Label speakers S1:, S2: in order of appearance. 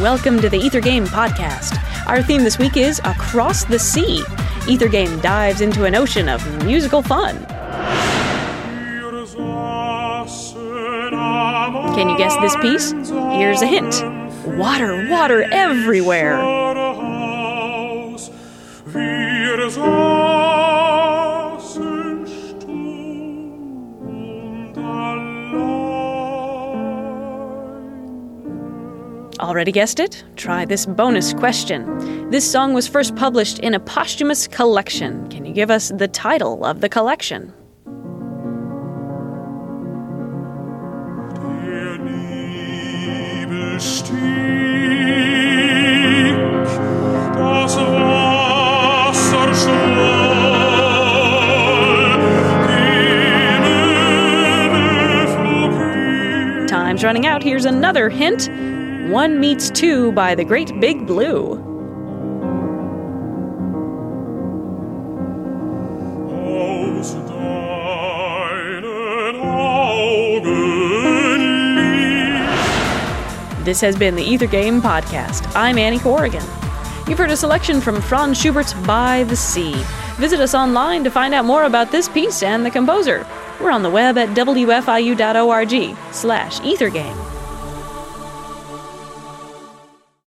S1: Welcome to the Ether Game Podcast. Our theme this week is Across the Sea. Ether Game dives into an ocean of musical fun. Can you guess this piece? Here's a hint water, water everywhere. Already guessed it? Try this bonus question. This song was first published in a posthumous collection. Can you give us the title of the collection? Time's running out. Here's another hint. One Meets Two by the Great Big Blue. This has been the Ether Game Podcast. I'm Annie Corrigan. You've heard a selection from Franz Schubert's By the Sea. Visit us online to find out more about this piece and the composer. We're on the web at wfiu.org slash ethergame.